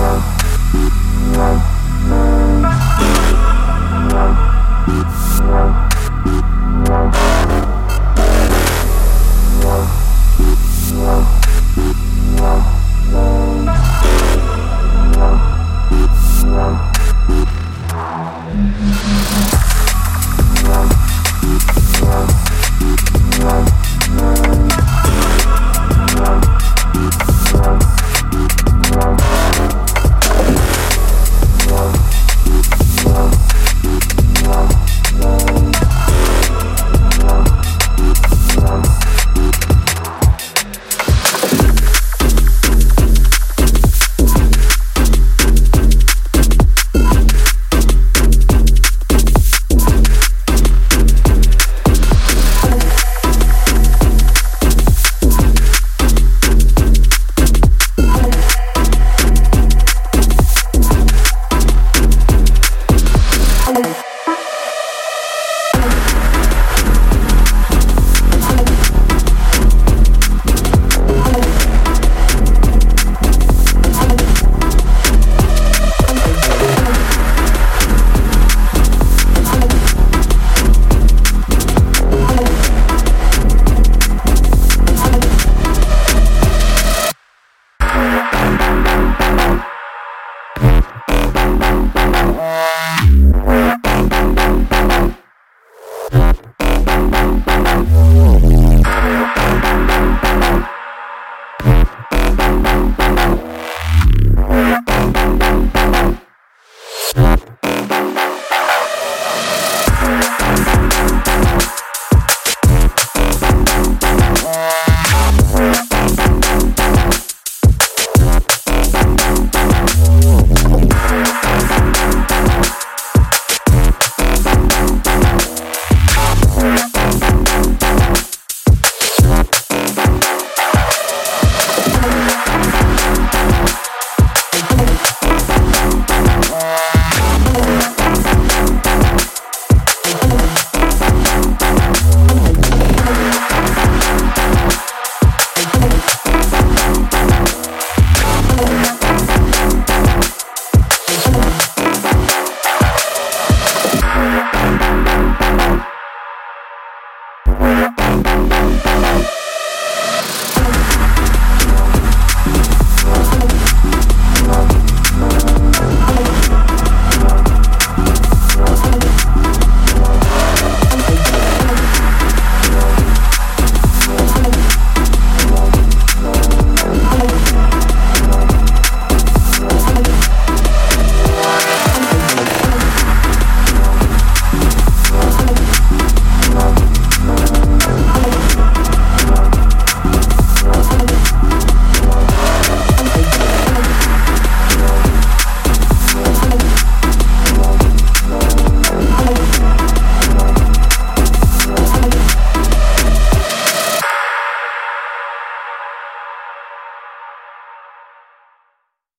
now.